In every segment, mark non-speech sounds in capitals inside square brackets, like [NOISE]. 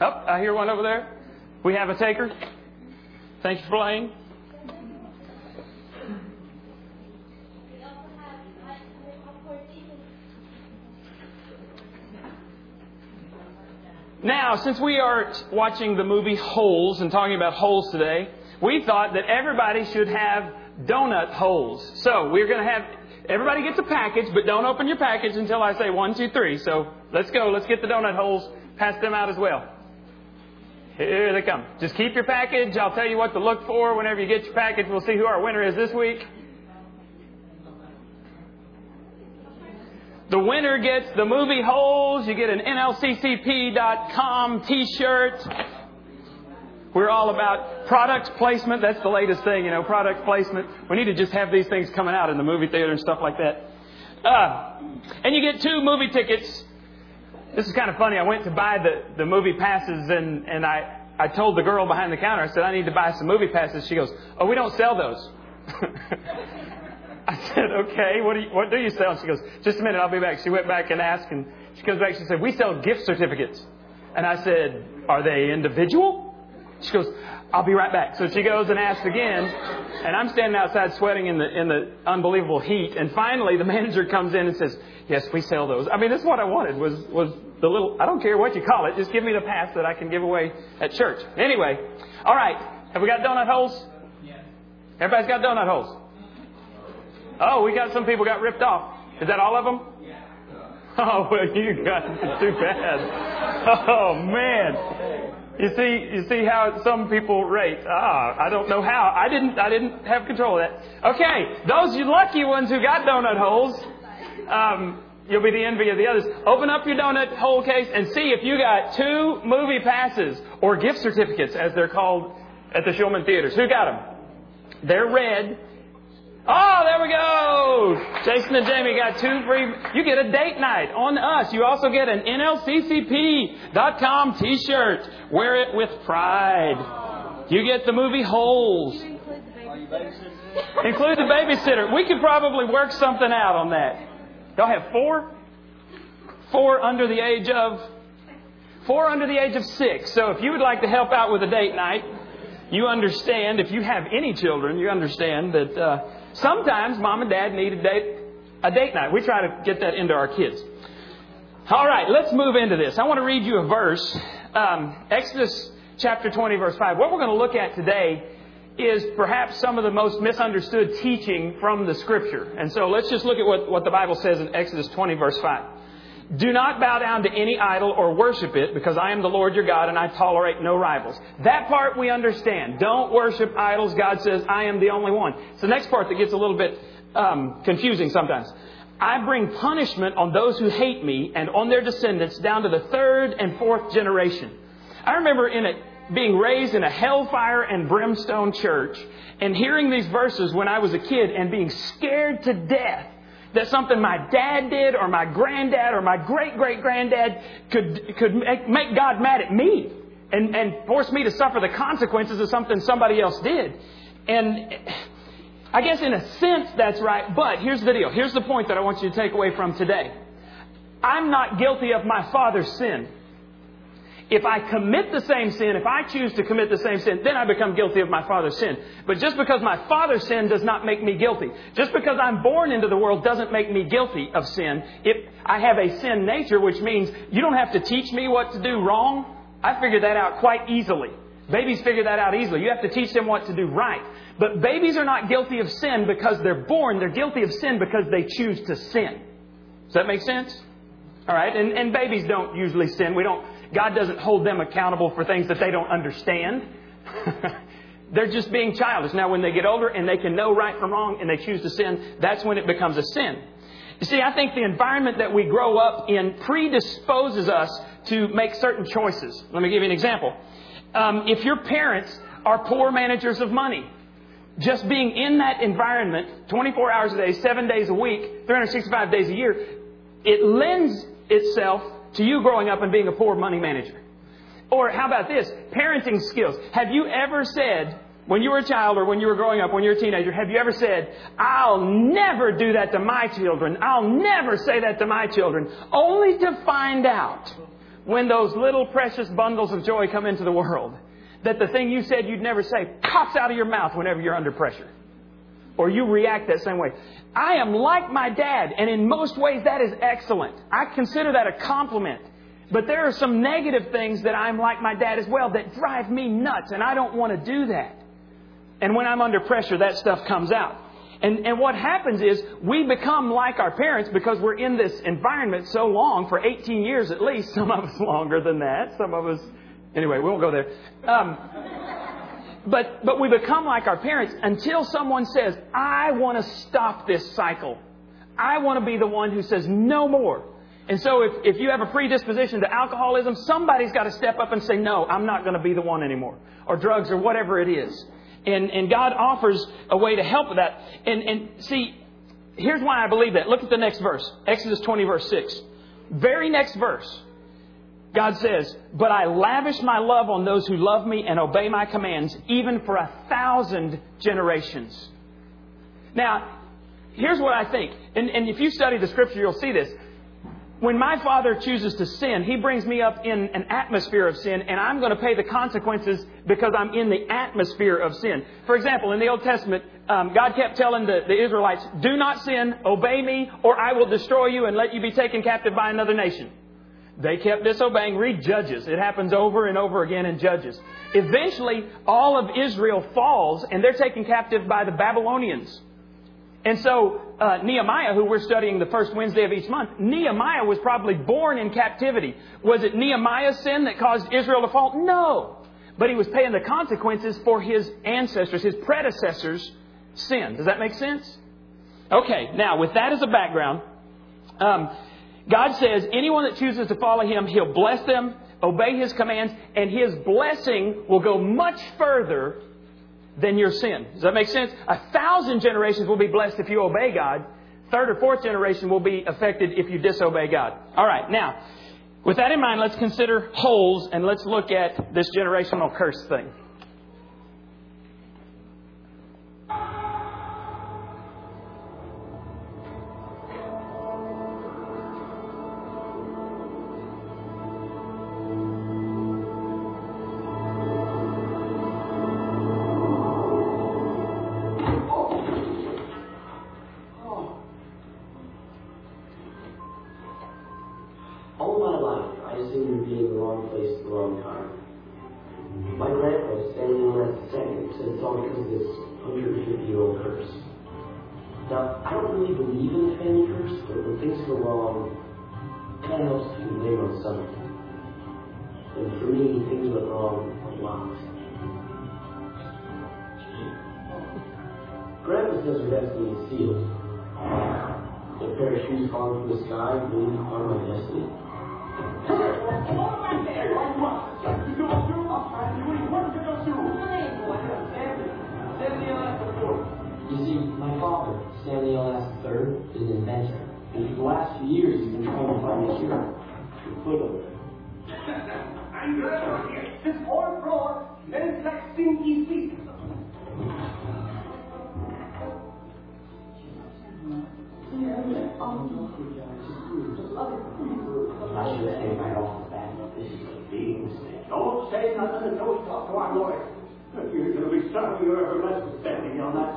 Oh, I hear one over there. We have a taker. Thank you for playing. Now, since we are watching the movie Holes and talking about holes today, we thought that everybody should have donut holes. So we're going to have everybody gets a package, but don't open your package until I say one, two, three. So let's go. Let's get the donut holes. Pass them out as well. Here they come. Just keep your package. I'll tell you what to look for whenever you get your package. We'll see who our winner is this week. The winner gets the movie holes. You get an NLCCP.com t-shirt. We're all about product placement. That's the latest thing, you know, product placement. We need to just have these things coming out in the movie theater and stuff like that. Uh, and you get two movie tickets. This is kind of funny. I went to buy the, the movie passes and, and I, I told the girl behind the counter, I said, I need to buy some movie passes. She goes, Oh, we don't sell those. [LAUGHS] I said, okay, what do you, what do you sell? She goes, just a minute, I'll be back. She went back and asked, and she comes back, and she said, we sell gift certificates. And I said, are they individual? She goes, I'll be right back. So she goes and asks again, and I'm standing outside sweating in the in the unbelievable heat. And finally, the manager comes in and says, "Yes, we sell those." I mean, this is what I wanted was was the little. I don't care what you call it, just give me the pass that I can give away at church. Anyway, all right. Have we got donut holes? Yes. Everybody's got donut holes. Oh, we got some people got ripped off. Is that all of them? Oh, well, you got too bad. Oh man. You see, you see how some people rate. Ah, I don't know how. I didn't, I didn't have control of that. Okay, those lucky ones who got donut holes, um, you'll be the envy of the others. Open up your donut hole case and see if you got two movie passes or gift certificates, as they're called at the Shulman theaters. Who got them? They're red. Oh, there we go. Jason and Jamie got two free. You get a date night on us. You also get an NLCCP.com t-shirt. Wear it with pride. You get the movie Holes. Include the babysitter. We could probably work something out on that. Y'all have four? Four under the age of four under the age of six. So if you would like to help out with a date night, you understand. If you have any children, you understand that. Uh, Sometimes mom and dad need a date, a date night. We try to get that into our kids. All right, let's move into this. I want to read you a verse, um, Exodus chapter 20, verse 5. What we're going to look at today is perhaps some of the most misunderstood teaching from the Scripture. And so let's just look at what, what the Bible says in Exodus 20, verse 5. Do not bow down to any idol or worship it, because I am the Lord your God and I tolerate no rivals. That part we understand. Don't worship idols. God says, I am the only one. It's the next part that gets a little bit um, confusing sometimes. I bring punishment on those who hate me and on their descendants down to the third and fourth generation. I remember in a, being raised in a hellfire and brimstone church and hearing these verses when I was a kid and being scared to death that something my dad did or my granddad or my great great granddad could, could make, make God mad at me and, and force me to suffer the consequences of something somebody else did. And I guess in a sense that's right, but here's the deal. Here's the point that I want you to take away from today. I'm not guilty of my father's sin. If I commit the same sin, if I choose to commit the same sin, then I become guilty of my father's sin. But just because my father's sin does not make me guilty. Just because I'm born into the world doesn't make me guilty of sin. If I have a sin nature, which means you don't have to teach me what to do wrong. I figured that out quite easily. Babies figure that out easily. You have to teach them what to do right. But babies are not guilty of sin because they're born. They're guilty of sin because they choose to sin. Does that make sense? All right. And, and babies don't usually sin. We don't God doesn't hold them accountable for things that they don't understand. [LAUGHS] They're just being childish. Now, when they get older and they can know right from wrong and they choose to sin, that's when it becomes a sin. You see, I think the environment that we grow up in predisposes us to make certain choices. Let me give you an example. Um, if your parents are poor managers of money, just being in that environment 24 hours a day, seven days a week, 365 days a year, it lends itself to you growing up and being a poor money manager? Or how about this? Parenting skills. Have you ever said, when you were a child or when you were growing up, when you were a teenager, have you ever said, I'll never do that to my children. I'll never say that to my children. Only to find out when those little precious bundles of joy come into the world, that the thing you said you'd never say pops out of your mouth whenever you're under pressure. Or you react that same way. I am like my dad, and in most ways that is excellent. I consider that a compliment. But there are some negative things that I'm like my dad as well that drive me nuts, and I don't want to do that. And when I'm under pressure, that stuff comes out. And, and what happens is we become like our parents because we're in this environment so long, for 18 years at least, [LAUGHS] some of us longer than that, some of us, anyway, we won't go there. Um, but, but we become like our parents until someone says, I want to stop this cycle. I want to be the one who says no more. And so if, if you have a predisposition to alcoholism, somebody's got to step up and say, no, I'm not going to be the one anymore. Or drugs or whatever it is. And, and God offers a way to help with that. And, and see, here's why I believe that. Look at the next verse. Exodus 20 verse 6. Very next verse. God says, But I lavish my love on those who love me and obey my commands, even for a thousand generations. Now, here's what I think. And, and if you study the scripture, you'll see this. When my father chooses to sin, he brings me up in an atmosphere of sin, and I'm going to pay the consequences because I'm in the atmosphere of sin. For example, in the Old Testament, um, God kept telling the, the Israelites, Do not sin, obey me, or I will destroy you and let you be taken captive by another nation. They kept disobeying. Read Judges. It happens over and over again in Judges. Eventually, all of Israel falls and they're taken captive by the Babylonians. And so, uh, Nehemiah, who we're studying the first Wednesday of each month, Nehemiah was probably born in captivity. Was it Nehemiah's sin that caused Israel to fall? No. But he was paying the consequences for his ancestors, his predecessors' sin. Does that make sense? Okay, now, with that as a background, um, God says anyone that chooses to follow Him, He'll bless them, obey His commands, and His blessing will go much further than your sin. Does that make sense? A thousand generations will be blessed if you obey God. Third or fourth generation will be affected if you disobey God. All right, now, with that in mind, let's consider holes and let's look at this generational curse thing. wrong time. My lamp was standing on that second, and it's all because of this 150 year old curse. Now, I don't really believe in the family curse, but when things go wrong, it kind of helps to blame on something. And for me, things went wrong a lot. Grandma says her destiny is sealed. The pair of shoes falling from the sky really are my destiny. You see, my father, Stanley Yelnats III, is an inventor, and for the last few years he's been trying to find a cure. Your foot over there. I'm glad. This whole floor smells like stinky feet. Yeah, head under no talk to our Lord. You're going to be sorry you for your everlasting standing on that.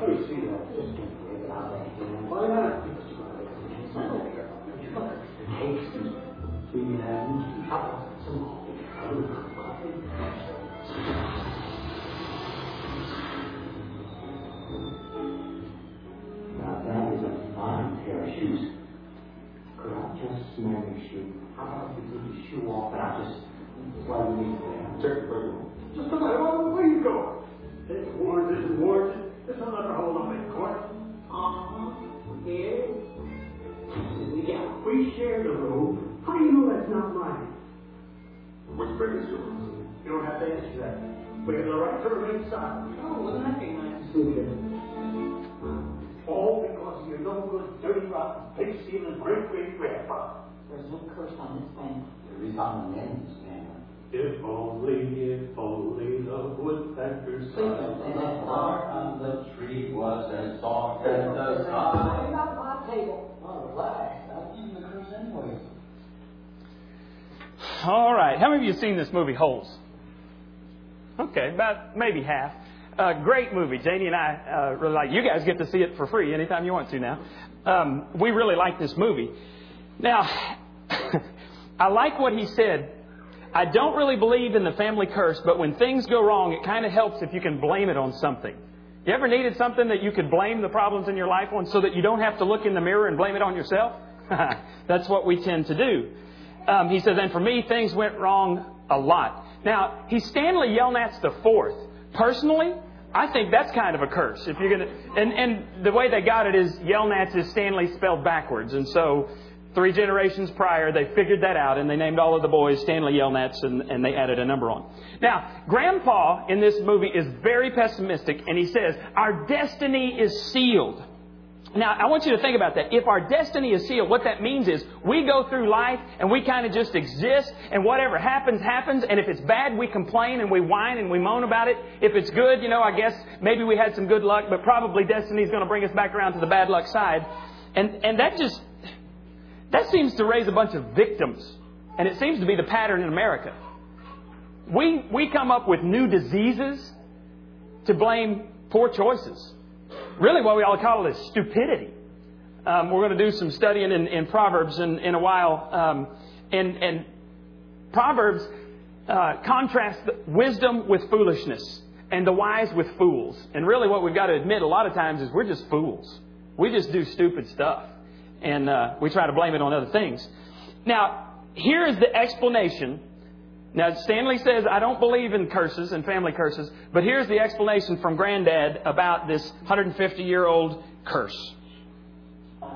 Oh, Let me see that. Why not? We have some. Now that is a fine pair of shoes. Could I just smell your shoe? how about if you took your shoe off and I just why me, man? Jerry Bergman. Just no matter where you go. It's warranted and warranted. It's another hold on that court. Uh-huh. Yes. Yeah. We share the room. How do you know that's not mine? Which bridge is yours? You don't have to answer that. We have the right to remain silent. Oh, wouldn't that be nice? All because you're no good, dirty, rotten, pig stealing, great great grandpa. There's no curse on this thing. There is on the men's. If only, if only the woodpecker sang And the star on the tree was as soft as the sky. Not my table. Relax. I'll the curse anyway. All right. How many of you have seen this movie, Holes? Okay, about maybe half. Uh, great movie. Janie and I uh, really like. You guys get to see it for free anytime you want to now. Um, we really like this movie. Now, [LAUGHS] I like what he said I don't really believe in the family curse, but when things go wrong, it kind of helps if you can blame it on something. You ever needed something that you could blame the problems in your life on so that you don't have to look in the mirror and blame it on yourself? [LAUGHS] That's what we tend to do. Um, he says, and for me, things went wrong a lot. Now, he's Stanley Yelnats the fourth. Personally, I think that's kind of a curse. If you're gonna, and and the way they got it is Yelnats is Stanley spelled backwards, and so three generations prior they figured that out, and they named all of the boys Stanley Yelnats, and, and they added a number on. Now, Grandpa in this movie is very pessimistic, and he says our destiny is sealed. Now, I want you to think about that. If our destiny is sealed, what that means is we go through life and we kind of just exist, and whatever happens, happens. And if it's bad, we complain and we whine and we moan about it. If it's good, you know, I guess maybe we had some good luck, but probably destiny is going to bring us back around to the bad luck side. And, and that just, that seems to raise a bunch of victims. And it seems to be the pattern in America. We, we come up with new diseases to blame poor choices really what we all call it is stupidity. Um, we're going to do some studying in, in Proverbs in, in a while. Um, and, and Proverbs uh, contrast wisdom with foolishness and the wise with fools. And really, what we've got to admit a lot of times is we're just fools. We just do stupid stuff. And uh, we try to blame it on other things. Now, here is the explanation now, Stanley says, I don't believe in curses and family curses, but here's the explanation from Granddad about this 150 year old curse. It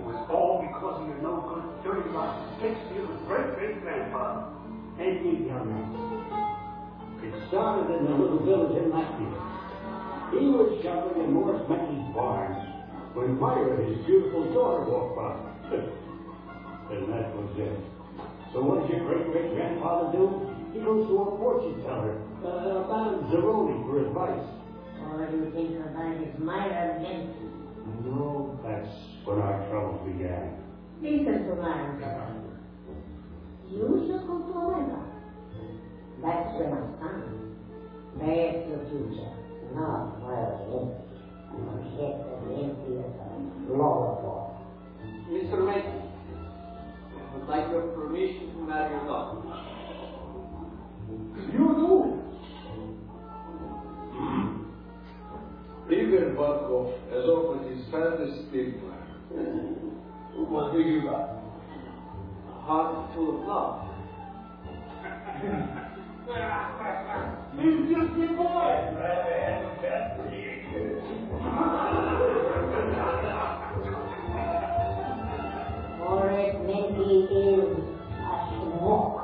was all because of your no good, dirty, rotten, Shakespeare's great great grandfather. And you, young man. It started in the little village in Latvia. He was shoveling in Morris Menke's barn when Myra, his beautiful daughter, walked by. and that was it. So what does your great-great-grandfather do? He goes to a fortune teller, uh, Madame Zeroni, for advice. Do you think about his Myra again? No, that's when our troubles began. Listen to Myra. You should go to America. That's when I'm coming. That's the future. Not where it is. Forget the empty as a lollipop. Mr. Mason, would like your permission to marry your daughter. You do? Igor Barkov has offered his father's stigma. What do you got? A heart full of love. He's just a boy. Or it maybe is uh, a smoke.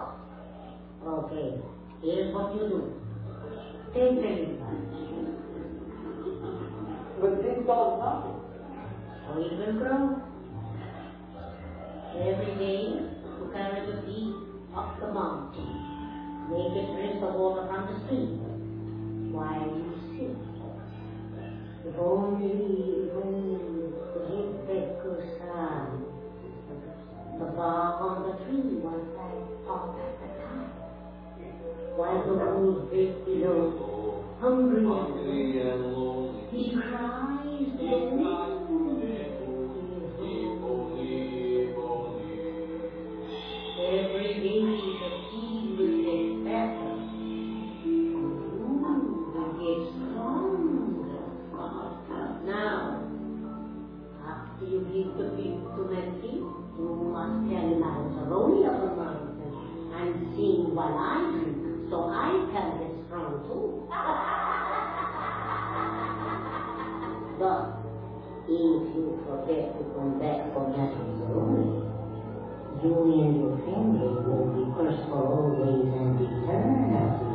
Okay, here's what you do. Take the advice. But this does nothing. So it will grow. Every day you carry the seed up the mountain. Make it rinse the water from the stream while you sit. If only, only the sun, the bark on the tree was like up at the time. While the wolf bit below, hungry and and lonely. he cries He while I drink, so I can get strong too. [LAUGHS] but if you forget to come back for Lanzaroni, you and your family will be cursed for always and eternity.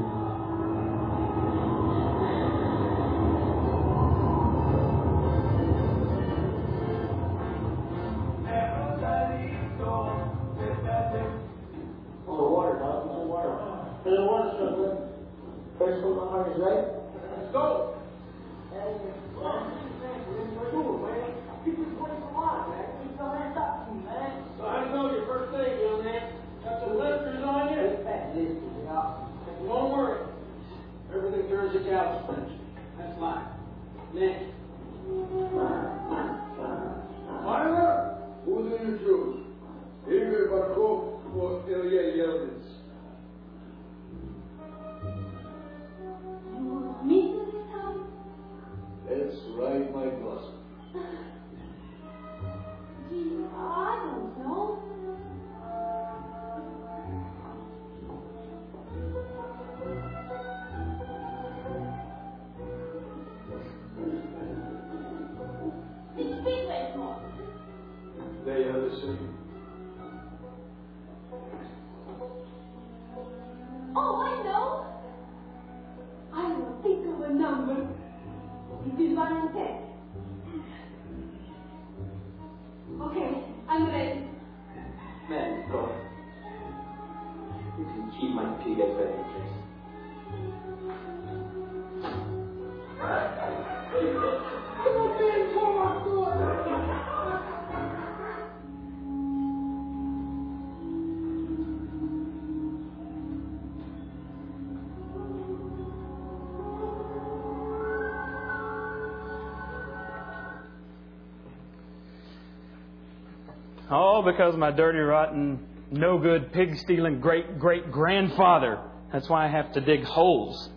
All because my dirty, rotten, no good, pig stealing great great grandfather. That's why I have to dig holes.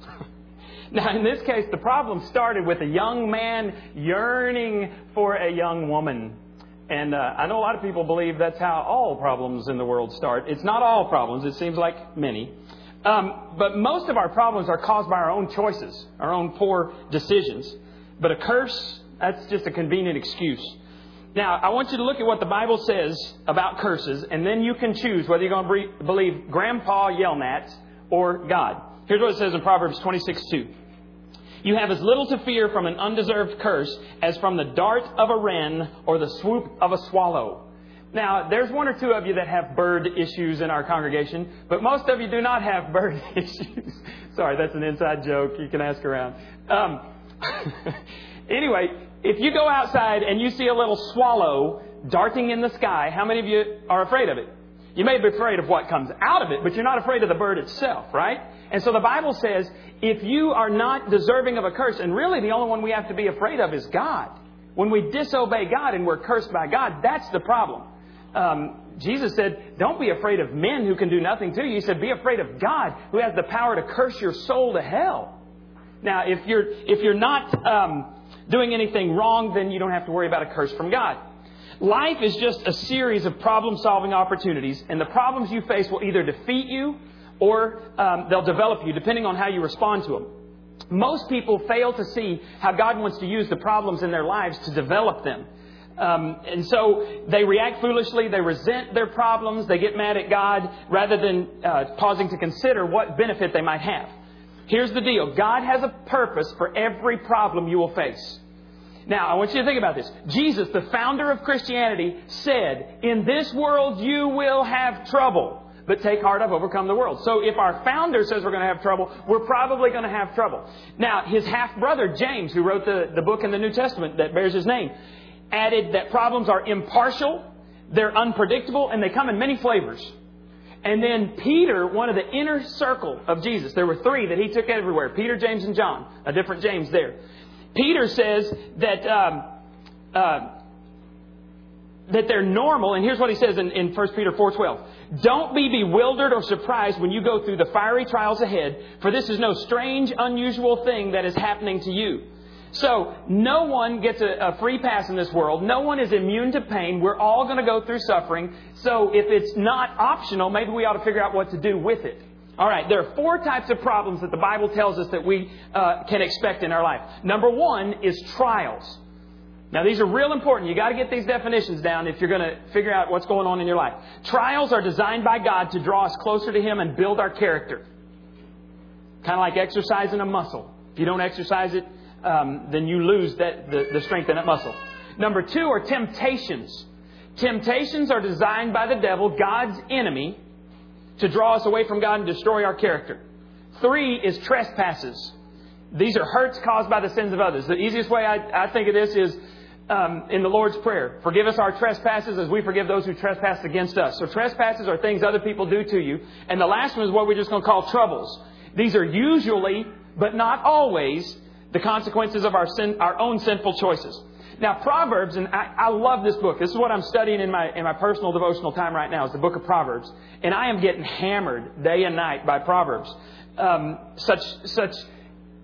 [LAUGHS] now, in this case, the problem started with a young man yearning for a young woman. And uh, I know a lot of people believe that's how all problems in the world start. It's not all problems, it seems like many. Um, but most of our problems are caused by our own choices, our own poor decisions. But a curse, that's just a convenient excuse. Now, I want you to look at what the Bible says about curses, and then you can choose whether you're going to believe Grandpa Yelnats or God. Here's what it says in Proverbs 26 2. You have as little to fear from an undeserved curse as from the dart of a wren or the swoop of a swallow. Now, there's one or two of you that have bird issues in our congregation, but most of you do not have bird [LAUGHS] issues. Sorry, that's an inside joke. You can ask around. Um, [LAUGHS] anyway, if you go outside and you see a little swallow darting in the sky, how many of you are afraid of it? You may be afraid of what comes out of it, but you're not afraid of the bird itself, right? And so the Bible says if you are not deserving of a curse, and really the only one we have to be afraid of is God. When we disobey God and we're cursed by God, that's the problem. Um, Jesus said, Don't be afraid of men who can do nothing to you. He said, Be afraid of God who has the power to curse your soul to hell. Now, if you're, if you're not um, doing anything wrong, then you don't have to worry about a curse from God. Life is just a series of problem solving opportunities, and the problems you face will either defeat you or um, they'll develop you depending on how you respond to them. Most people fail to see how God wants to use the problems in their lives to develop them. Um, and so they react foolishly, they resent their problems, they get mad at God rather than uh, pausing to consider what benefit they might have. Here's the deal God has a purpose for every problem you will face. Now, I want you to think about this. Jesus, the founder of Christianity, said, In this world you will have trouble, but take heart, I've overcome the world. So if our founder says we're going to have trouble, we're probably going to have trouble. Now, his half brother, James, who wrote the, the book in the New Testament that bears his name, added that problems are impartial, they're unpredictable, and they come in many flavors. And then Peter, one of the inner circle of Jesus, there were three that he took everywhere Peter, James, and John, a different James there. Peter says that. Um, uh, that they're normal, and here's what he says in, in 1 Peter 4.12. Don't be bewildered or surprised when you go through the fiery trials ahead, for this is no strange, unusual thing that is happening to you. So, no one gets a, a, free pass in this world. No one is immune to pain. We're all going to go through suffering. So, if it's not optional, maybe we ought to figure out what to do with it. All right, there are four types of problems that the Bible tells us that we uh, can expect in our life. Number one is trials. Now, these are real important. You've got to get these definitions down if you're going to figure out what's going on in your life. Trials are designed by God to draw us closer to Him and build our character. Kind of like exercising a muscle. If you don't exercise it, um, then you lose that, the, the strength in that muscle. Number two are temptations. Temptations are designed by the devil, God's enemy, to draw us away from God and destroy our character. Three is trespasses. These are hurts caused by the sins of others. The easiest way I, I think of this is um, in the Lord's Prayer. Forgive us our trespasses as we forgive those who trespass against us. So trespasses are things other people do to you. And the last one is what we're just going to call troubles. These are usually but not always the consequences of our, sin, our own sinful choices. Now, Proverbs, and I, I, love this book. This is what I'm studying in my, in my personal devotional time right now, is the book of Proverbs. And I am getting hammered day and night by Proverbs. Um, such, such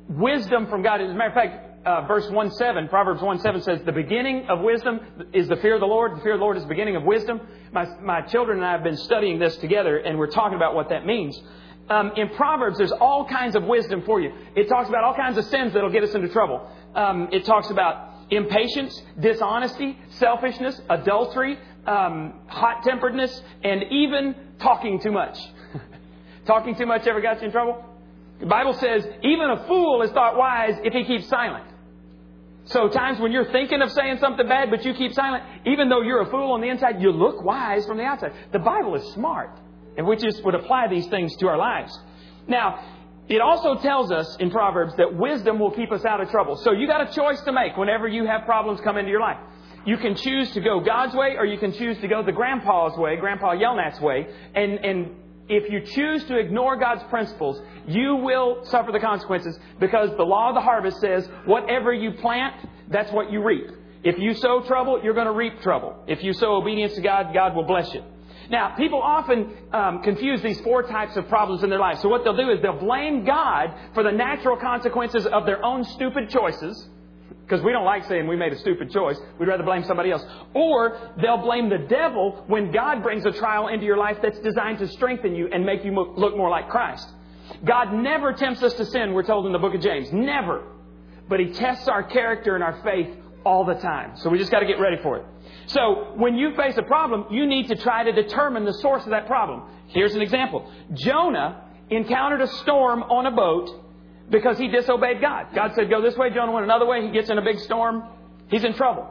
wisdom from God. As a matter of fact, uh, verse 1 7, Proverbs 1 7 says, The beginning of wisdom is the fear of the Lord. The fear of the Lord is the beginning of wisdom. My, my children and I have been studying this together, and we're talking about what that means. Um, in Proverbs, there's all kinds of wisdom for you. It talks about all kinds of sins that'll get us into trouble. Um, it talks about impatience, dishonesty, selfishness, adultery, um, hot temperedness, and even talking too much. [LAUGHS] talking too much ever got you in trouble? The Bible says, even a fool is thought wise if he keeps silent. So times when you're thinking of saying something bad, but you keep silent, even though you're a fool on the inside, you look wise from the outside. The Bible is smart, and just would apply these things to our lives. Now, it also tells us in Proverbs that wisdom will keep us out of trouble. So you got a choice to make whenever you have problems come into your life. You can choose to go God's way, or you can choose to go the grandpa's way, Grandpa Yelnat's way, and, and if you choose to ignore God's principles, you will suffer the consequences because the law of the harvest says whatever you plant, that's what you reap. If you sow trouble, you're going to reap trouble. If you sow obedience to God, God will bless you. Now, people often um, confuse these four types of problems in their life. So what they'll do is they'll blame God for the natural consequences of their own stupid choices because we don't like saying we made a stupid choice. We'd rather blame somebody else. Or they'll blame the devil when God brings a trial into your life that's designed to strengthen you and make you look more like Christ. God never tempts us to sin, we're told in the book of James. Never. But He tests our character and our faith all the time. So we just got to get ready for it. So when you face a problem, you need to try to determine the source of that problem. Here's an example. Jonah encountered a storm on a boat because he disobeyed God. God said, Go this way. Jonah went another way. He gets in a big storm. He's in trouble.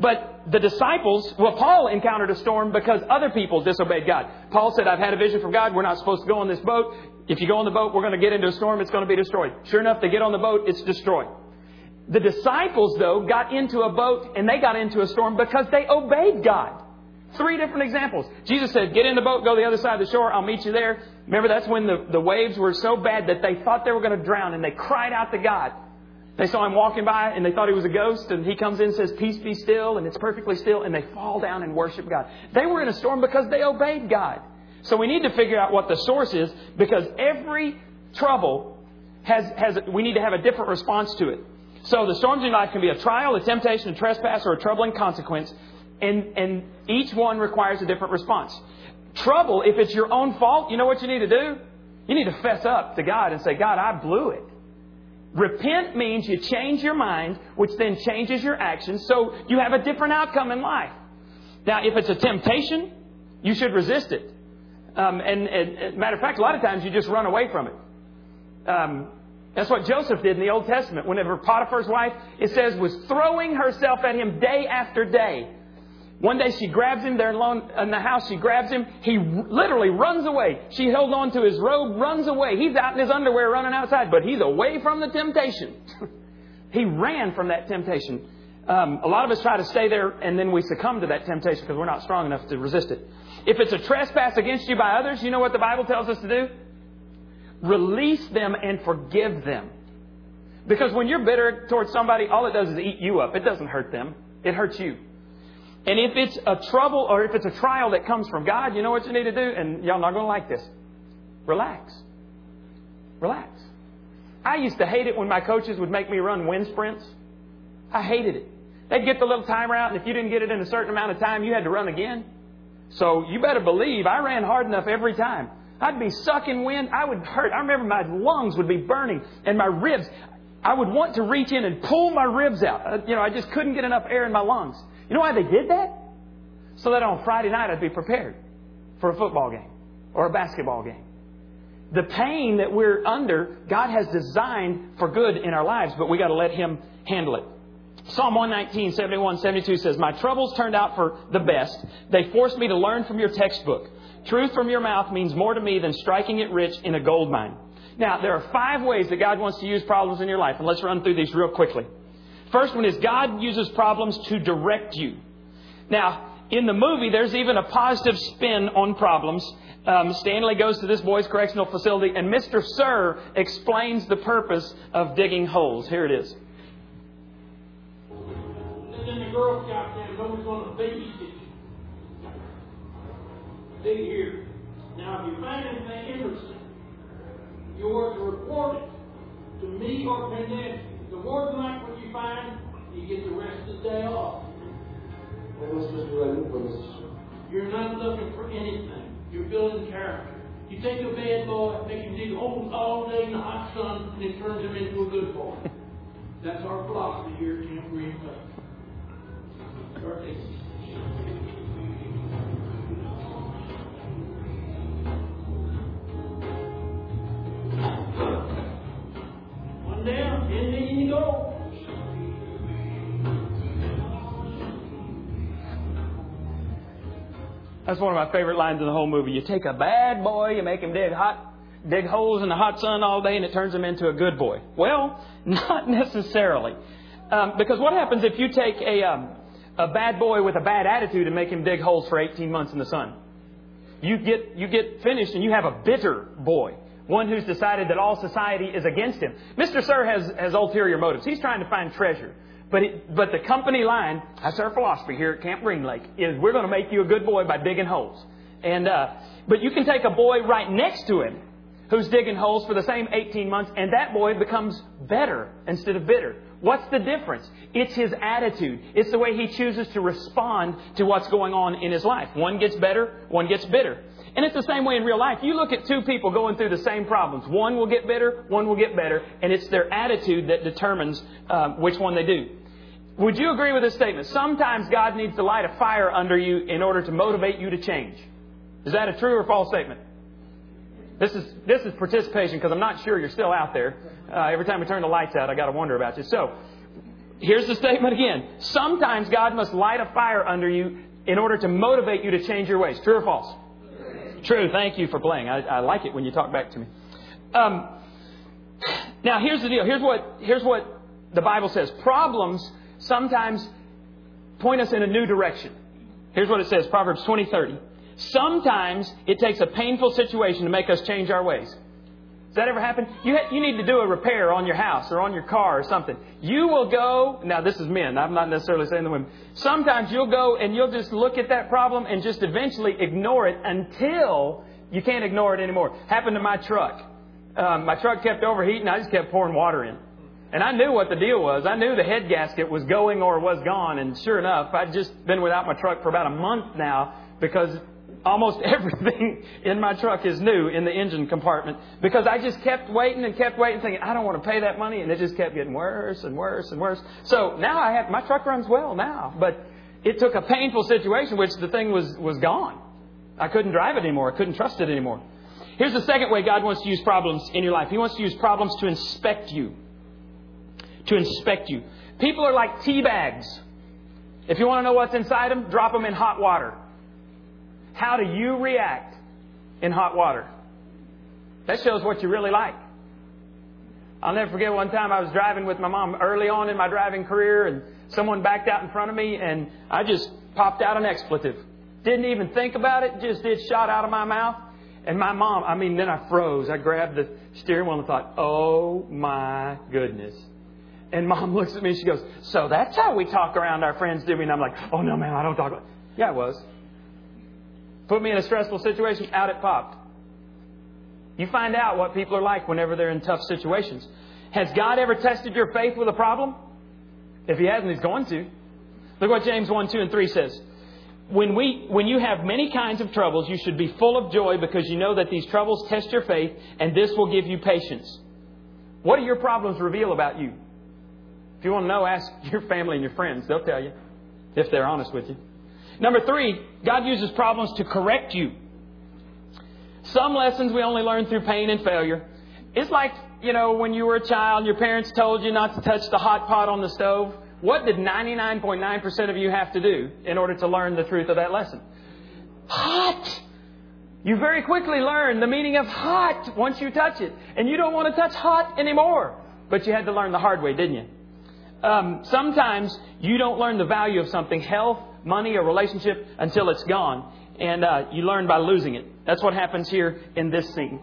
But the disciples, well, Paul encountered a storm because other people disobeyed God. Paul said, I've had a vision from God. We're not supposed to go on this boat. If you go on the boat, we're going to get into a storm. It's going to be destroyed. Sure enough, they get on the boat. It's destroyed. The disciples, though, got into a boat and they got into a storm because they obeyed God. Three different examples. Jesus said, Get in the boat, go to the other side of the shore, I'll meet you there. Remember, that's when the, the waves were so bad that they thought they were going to drown and they cried out to God. They saw him walking by and they thought he was a ghost, and he comes in and says, Peace be still, and it's perfectly still, and they fall down and worship God. They were in a storm because they obeyed God. So we need to figure out what the source is because every trouble has, has we need to have a different response to it. So the storms in life can be a trial, a temptation, a trespass, or a troubling consequence. And, and each one requires a different response. Trouble, if it's your own fault, you know what you need to do? You need to fess up to God and say, God, I blew it. Repent means you change your mind, which then changes your actions, so you have a different outcome in life. Now, if it's a temptation, you should resist it. Um, and, and, matter of fact, a lot of times you just run away from it. Um, that's what Joseph did in the Old Testament. Whenever Potiphar's wife, it says, was throwing herself at him day after day. One day she grabs him there in the house. She grabs him. He literally runs away. She held on to his robe, runs away. He's out in his underwear running outside, but he's away from the temptation. [LAUGHS] he ran from that temptation. Um, a lot of us try to stay there and then we succumb to that temptation because we're not strong enough to resist it. If it's a trespass against you by others, you know what the Bible tells us to do? Release them and forgive them. Because when you're bitter towards somebody, all it does is eat you up. It doesn't hurt them. It hurts you. And if it's a trouble or if it's a trial that comes from God, you know what you need to do? And y'all not going to like this. Relax. Relax. I used to hate it when my coaches would make me run wind sprints. I hated it. They'd get the little timer out, and if you didn't get it in a certain amount of time, you had to run again. So you better believe I ran hard enough every time. I'd be sucking wind. I would hurt. I remember my lungs would be burning and my ribs. I would want to reach in and pull my ribs out. Uh, you know, I just couldn't get enough air in my lungs. You know why they did that? So that on Friday night I'd be prepared for a football game or a basketball game. The pain that we're under, God has designed for good in our lives, but we got to let Him handle it. Psalm 119, 71, 72 says, My troubles turned out for the best. They forced me to learn from your textbook. Truth from your mouth means more to me than striking it rich in a gold mine. Now, there are five ways that God wants to use problems in your life, and let's run through these real quickly. First one is God uses problems to direct you. Now, in the movie, there's even a positive spin on problems. Um, Stanley goes to this boys' correctional facility, and Mr. Sir explains the purpose of digging holes. Here it is. And then the Girl babysit here. Now, if you find anything interesting, you are to report it to me or Penn The more than like what you find, you get the rest of the day off. What am I supposed to do I look for, Mr. Sir? You're not looking for anything. You're building character. You take a bad boy, make him dig holes all day in the hot sun, and it turns him into a good boy. [LAUGHS] That's our philosophy here at Camp Green Club. That's one of my favorite lines in the whole movie. You take a bad boy, you make him dig hot, dig holes in the hot sun all day, and it turns him into a good boy. Well, [LAUGHS] not necessarily, um, because what happens if you take a um, a bad boy with a bad attitude and make him dig holes for 18 months in the sun? You get you get finished, and you have a bitter boy. One who's decided that all society is against him. Mr. Sir has, has ulterior motives. He's trying to find treasure. But, it, but the company line, that's our philosophy here at Camp Green Lake, is we're going to make you a good boy by digging holes. And, uh, but you can take a boy right next to him who's digging holes for the same 18 months, and that boy becomes better instead of bitter. What's the difference? It's his attitude. It's the way he chooses to respond to what's going on in his life. One gets better, one gets bitter. And it's the same way in real life. You look at two people going through the same problems. One will get better, one will get better, and it's their attitude that determines um, which one they do. Would you agree with this statement? Sometimes God needs to light a fire under you in order to motivate you to change. Is that a true or false statement? This is this is participation because I'm not sure you're still out there. Uh, every time we turn the lights out, I got to wonder about you. So, here's the statement again. Sometimes God must light a fire under you in order to motivate you to change your ways. True or false? True. Thank you for playing. I, I like it when you talk back to me. Um, now, here's the deal. Here's what here's what the Bible says. Problems sometimes point us in a new direction. Here's what it says Proverbs 20 30. Sometimes it takes a painful situation to make us change our ways. Does that ever happen? You, ha- you need to do a repair on your house or on your car or something. You will go, now this is men, I'm not necessarily saying the women. Sometimes you'll go and you'll just look at that problem and just eventually ignore it until you can't ignore it anymore. Happened to my truck. Um, my truck kept overheating, I just kept pouring water in. And I knew what the deal was. I knew the head gasket was going or was gone. And sure enough, I'd just been without my truck for about a month now because almost [LAUGHS] everything in my truck is new in the engine compartment because I just kept waiting and kept waiting thinking, I don't want to pay that money. And it just kept getting worse and worse and worse. So now I have, my truck runs well now, but it took a painful situation which the thing was, was gone. I couldn't drive it anymore. I couldn't trust it anymore. Here's the second way God wants to use problems in your life. He wants to use problems to inspect you to inspect you. People are like tea bags. If you want to know what's inside them, drop them in hot water. How do you react in hot water? That shows what you really like. I'll never forget one time I was driving with my mom early on in my driving career, and someone backed out in front of me, and I just popped out an expletive. Didn't even think about it, just it shot out of my mouth. And my mom, I mean, then I froze. I grabbed the steering wheel and thought, oh my goodness. And mom [LAUGHS] looks at me and she goes, So that's how we talk around our friends, do we? And I'm like, Oh no, ma'am, I don't talk about Yeah, it was. Put me in a stressful situation, out it popped. You find out what people are like whenever they're in tough situations. Has God ever tested your faith with a problem? If He hasn't, He's going to. Look what James 1, 2, and 3 says. When, we, when you have many kinds of troubles, you should be full of joy because you know that these troubles test your faith and this will give you patience. What do your problems reveal about you? If you want to know, ask your family and your friends. They'll tell you if they're honest with you. Number three, God uses problems to correct you. Some lessons we only learn through pain and failure. It's like, you know, when you were a child, your parents told you not to touch the hot pot on the stove. What did 99.9% of you have to do in order to learn the truth of that lesson? Hot! You very quickly learn the meaning of hot once you touch it. And you don't want to touch hot anymore. But you had to learn the hard way, didn't you? Um, sometimes you don't learn the value of something health money, a relationship until it's gone. And uh, you learn by losing it. That's what happens here in this scene.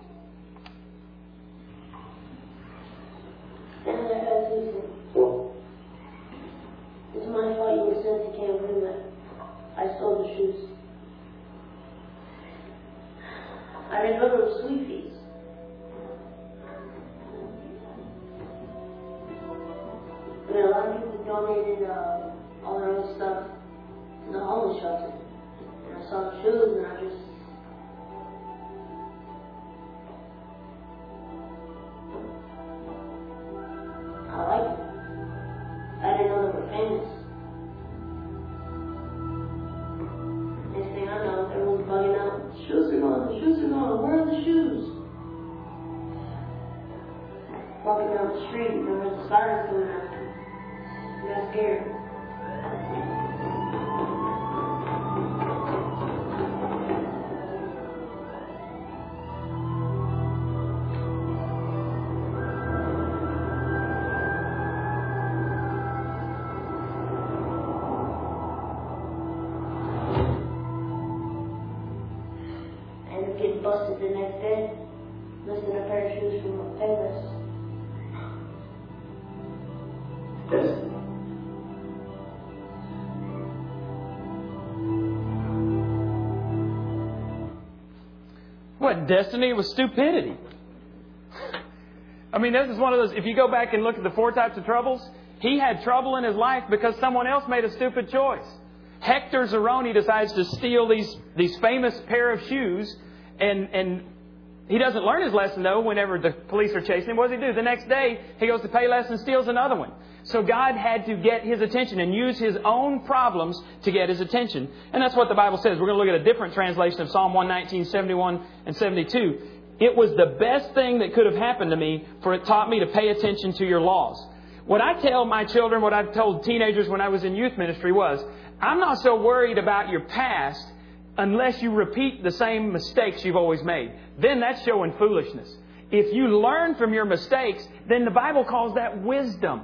Destiny was stupidity. I mean, this is one of those. If you go back and look at the four types of troubles, he had trouble in his life because someone else made a stupid choice. Hector Zeroni decides to steal these these famous pair of shoes, and and he doesn't learn his lesson though. Whenever the police are chasing him, what does he do? The next day, he goes to Payless and steals another one. So God had to get his attention and use his own problems to get his attention. And that's what the Bible says. We're going to look at a different translation of Psalm 119, 71, and 72. It was the best thing that could have happened to me, for it taught me to pay attention to your laws. What I tell my children, what I've told teenagers when I was in youth ministry was, I'm not so worried about your past unless you repeat the same mistakes you've always made. Then that's showing foolishness. If you learn from your mistakes, then the Bible calls that wisdom.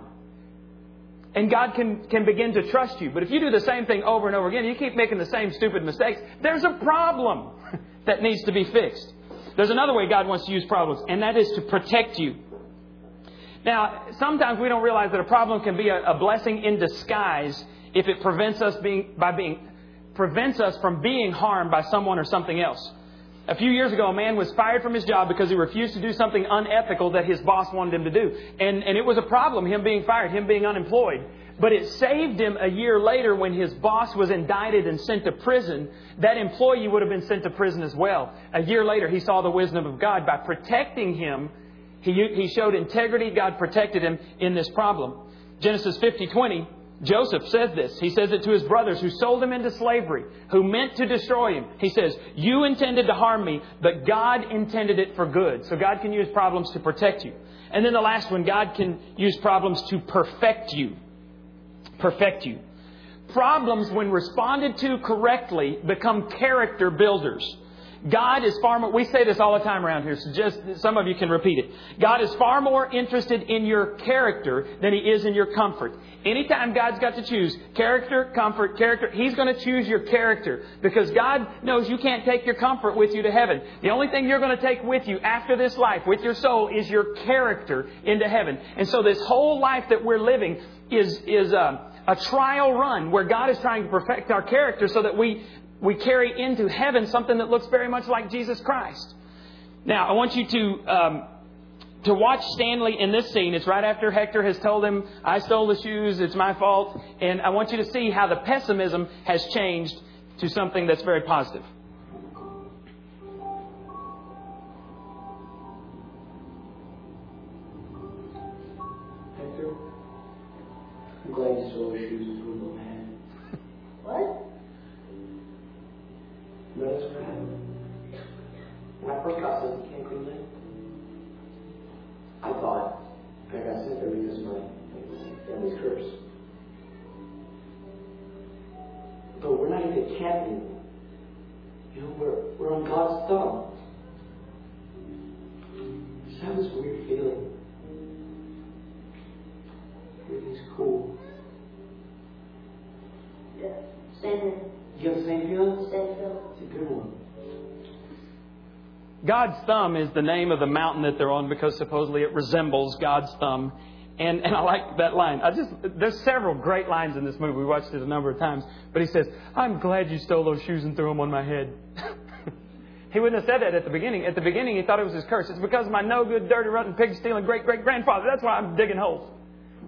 And God can, can begin to trust you. But if you do the same thing over and over again, you keep making the same stupid mistakes, there's a problem [LAUGHS] that needs to be fixed. There's another way God wants to use problems, and that is to protect you. Now, sometimes we don't realize that a problem can be a, a blessing in disguise if it prevents us being by being prevents us from being harmed by someone or something else. A few years ago, a man was fired from his job because he refused to do something unethical that his boss wanted him to do. And, and it was a problem, him being fired, him being unemployed. But it saved him a year later when his boss was indicted and sent to prison. That employee would have been sent to prison as well. A year later, he saw the wisdom of God. By protecting him, he, he showed integrity. God protected him in this problem. Genesis 50 20. Joseph says this. He says it to his brothers who sold him into slavery, who meant to destroy him. He says, You intended to harm me, but God intended it for good. So God can use problems to protect you. And then the last one, God can use problems to perfect you. Perfect you. Problems, when responded to correctly, become character builders. God is far more, we say this all the time around here, so just some of you can repeat it. God is far more interested in your character than He is in your comfort. Anytime God's got to choose character, comfort, character, He's going to choose your character because God knows you can't take your comfort with you to heaven. The only thing you're going to take with you after this life, with your soul, is your character into heaven. And so this whole life that we're living is, is, a a trial run where God is trying to perfect our character so that we, we carry into heaven something that looks very much like Jesus Christ. Now, I want you to, um, to watch Stanley in this scene. It's right after Hector has told him, I stole the shoes, it's my fault. And I want you to see how the pessimism has changed to something that's very positive. God's thumb is the name of the mountain that they're on because supposedly it resembles God's thumb. And, and I like that line. I just there's several great lines in this movie. We watched it a number of times. But he says, "I'm glad you stole those shoes and threw them on my head." [LAUGHS] he wouldn't have said that at the beginning. At the beginning, he thought it was his curse. It's because of my no good, dirty, rotten, pig stealing great great grandfather. That's why I'm digging holes.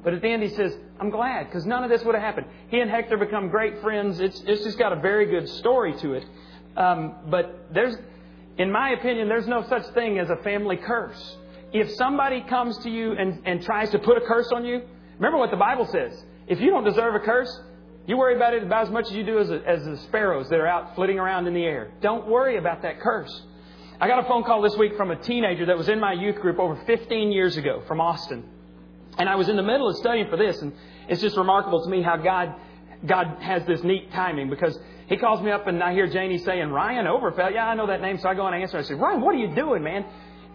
But at the end, he says, "I'm glad because none of this would have happened." He and Hector become great friends. It's it's just got a very good story to it. Um, but there's, in my opinion, there's no such thing as a family curse if somebody comes to you and, and tries to put a curse on you, remember what the Bible says. If you don't deserve a curse, you worry about it about as much as you do as, a, as the sparrows that are out flitting around in the air. Don't worry about that curse. I got a phone call this week from a teenager that was in my youth group over 15 years ago from Austin. And I was in the middle of studying for this, and it's just remarkable to me how God, God has this neat timing because he calls me up and I hear Janie saying, Ryan Overfelt. Yeah, I know that name. So I go and answer. I say, Ryan, what are you doing, man?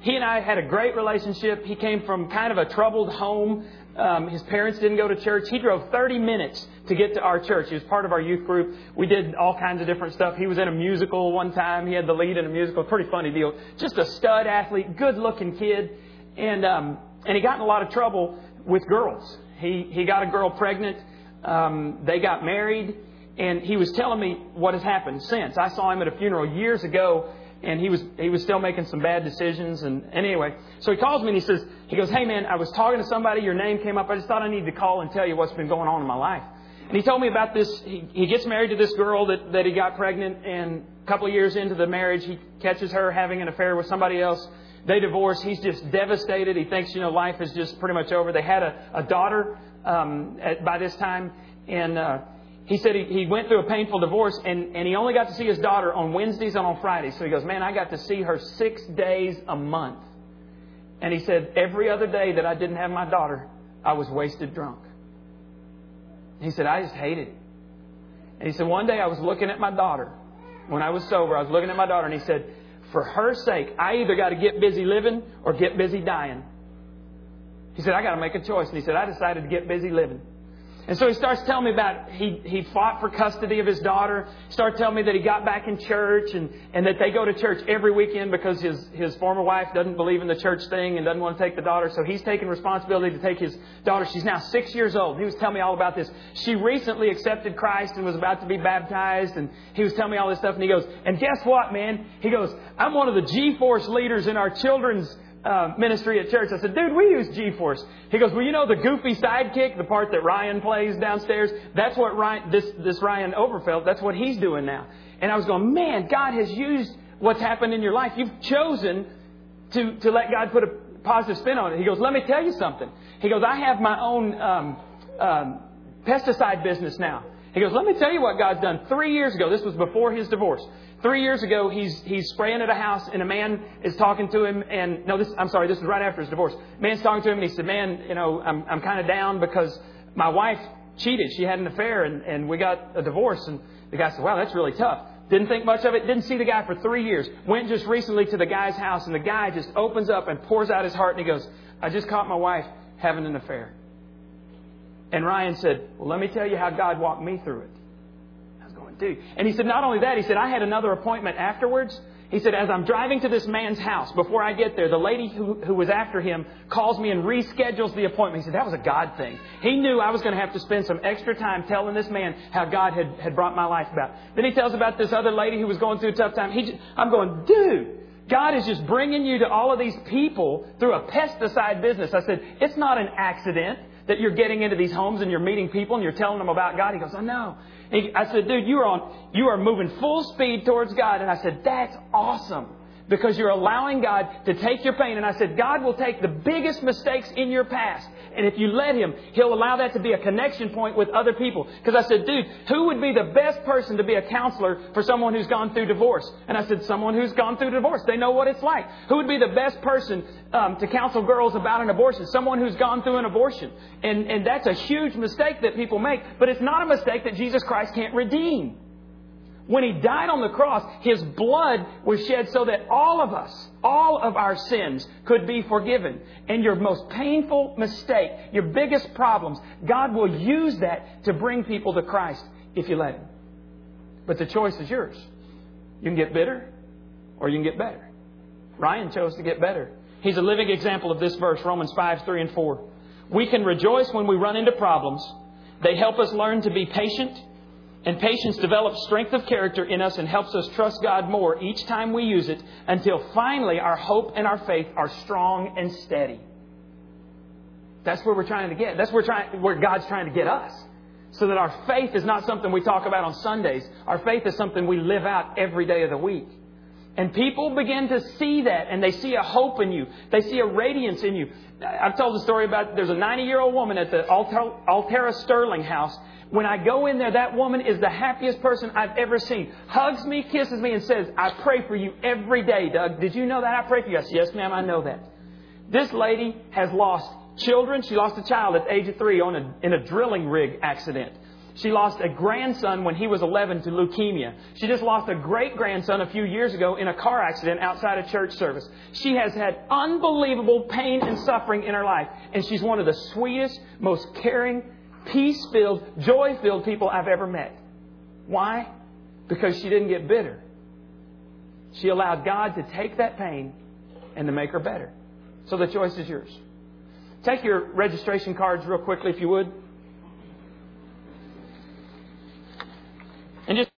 he and I had a great relationship. He came from kind of a troubled home. Um, his parents didn't go to church. He drove 30 minutes to get to our church. He was part of our youth group. We did all kinds of different stuff. He was in a musical one time. He had the lead in a musical. Pretty funny deal. Just a stud athlete, good looking kid. And, um, and he got in a lot of trouble with girls. He, he got a girl pregnant. Um, they got married. And he was telling me what has happened since. I saw him at a funeral years ago and he was he was still making some bad decisions and, and anyway. So he calls me and he says he goes hey man i was talking to somebody. Your name came up. I just thought i needed to call and tell you what's been going on in my life. And he told me about this. He, he gets married to this girl that, that he got pregnant and a couple of years into the marriage he catches her having an affair with somebody else. They divorce. He's just devastated. He thinks you know life is just pretty much over. They had a, a daughter um, at, by this time and uh, he said he, he went through a painful divorce and, and he only got to see his daughter on Wednesdays and on Fridays. So he goes, Man, I got to see her six days a month. And he said, Every other day that I didn't have my daughter, I was wasted drunk. He said, I just hated it. And he said, One day I was looking at my daughter. When I was sober, I was looking at my daughter and he said, For her sake, I either got to get busy living or get busy dying. He said, I got to make a choice. And he said, I decided to get busy living. And so he starts telling me about he, he fought for custody of his daughter. He started telling me that he got back in church and, and that they go to church every weekend because his, his former wife doesn't believe in the church thing and doesn't want to take the daughter. So he's taking responsibility to take his daughter. She's now six years old. He was telling me all about this. She recently accepted Christ and was about to be baptized. And he was telling me all this stuff. And he goes, and guess what, man? He goes, I'm one of the G-Force leaders in our children's uh, ministry at church. I said, dude, we use G-Force. He goes, well, you know the goofy sidekick, the part that Ryan plays downstairs? That's what Ryan, this, this Ryan Overfelt, that's what he's doing now. And I was going, man, God has used what's happened in your life. You've chosen to, to let God put a positive spin on it. He goes, let me tell you something. He goes, I have my own um, um, pesticide business now. He goes, let me tell you what God's done. Three years ago, this was before his divorce. Three years ago, he's, he's spraying at a house, and a man is talking to him. And no, this, I'm sorry, this is right after his divorce. man's talking to him, and he said, Man, you know, I'm, I'm kind of down because my wife cheated. She had an affair, and, and we got a divorce. And the guy said, Wow, that's really tough. Didn't think much of it. Didn't see the guy for three years. Went just recently to the guy's house, and the guy just opens up and pours out his heart, and he goes, I just caught my wife having an affair. And Ryan said, Well, let me tell you how God walked me through it do. And he said, not only that, he said, I had another appointment afterwards. He said, as I'm driving to this man's house, before I get there, the lady who, who was after him calls me and reschedules the appointment. He said, that was a God thing. He knew I was going to have to spend some extra time telling this man how God had, had brought my life about. Then he tells about this other lady who was going through a tough time. He just, I'm going, dude, God is just bringing you to all of these people through a pesticide business. I said, it's not an accident that you're getting into these homes and you're meeting people and you're telling them about God. He goes, I know. He, I said, dude, you are on, you are moving full speed towards God. And I said, that's awesome because you're allowing God to take your pain. And I said, God will take the biggest mistakes in your past. And if you let Him, He'll allow that to be a connection point with other people. Because I said, dude, who would be the best person to be a counselor for someone who's gone through divorce? And I said, someone who's gone through divorce. They know what it's like. Who would be the best person um, to counsel girls about an abortion? Someone who's gone through an abortion. And, and that's a huge mistake that people make. But it's not a mistake that Jesus Christ can't redeem. When he died on the cross, his blood was shed so that all of us, all of our sins could be forgiven. And your most painful mistake, your biggest problems, God will use that to bring people to Christ if you let him. But the choice is yours. You can get bitter or you can get better. Ryan chose to get better. He's a living example of this verse, Romans 5, 3, and 4. We can rejoice when we run into problems. They help us learn to be patient, and patience develops strength of character in us and helps us trust God more each time we use it until finally our hope and our faith are strong and steady. That's where we're trying to get. That's where, where God's trying to get us. So that our faith is not something we talk about on Sundays. Our faith is something we live out every day of the week. And people begin to see that and they see a hope in you. They see a radiance in you. I've told the story about there's a 90 year old woman at the Alterra Sterling house. When I go in there, that woman is the happiest person I've ever seen. Hugs me, kisses me, and says, I pray for you every day, Doug. Did you know that I pray for you? I said, Yes, ma'am, I know that. This lady has lost children. She lost a child at the age of three on a, in a drilling rig accident. She lost a grandson when he was 11 to leukemia. She just lost a great grandson a few years ago in a car accident outside a church service. She has had unbelievable pain and suffering in her life. And she's one of the sweetest, most caring, peace filled, joy filled people I've ever met. Why? Because she didn't get bitter. She allowed God to take that pain and to make her better. So the choice is yours. Take your registration cards real quickly, if you would. And just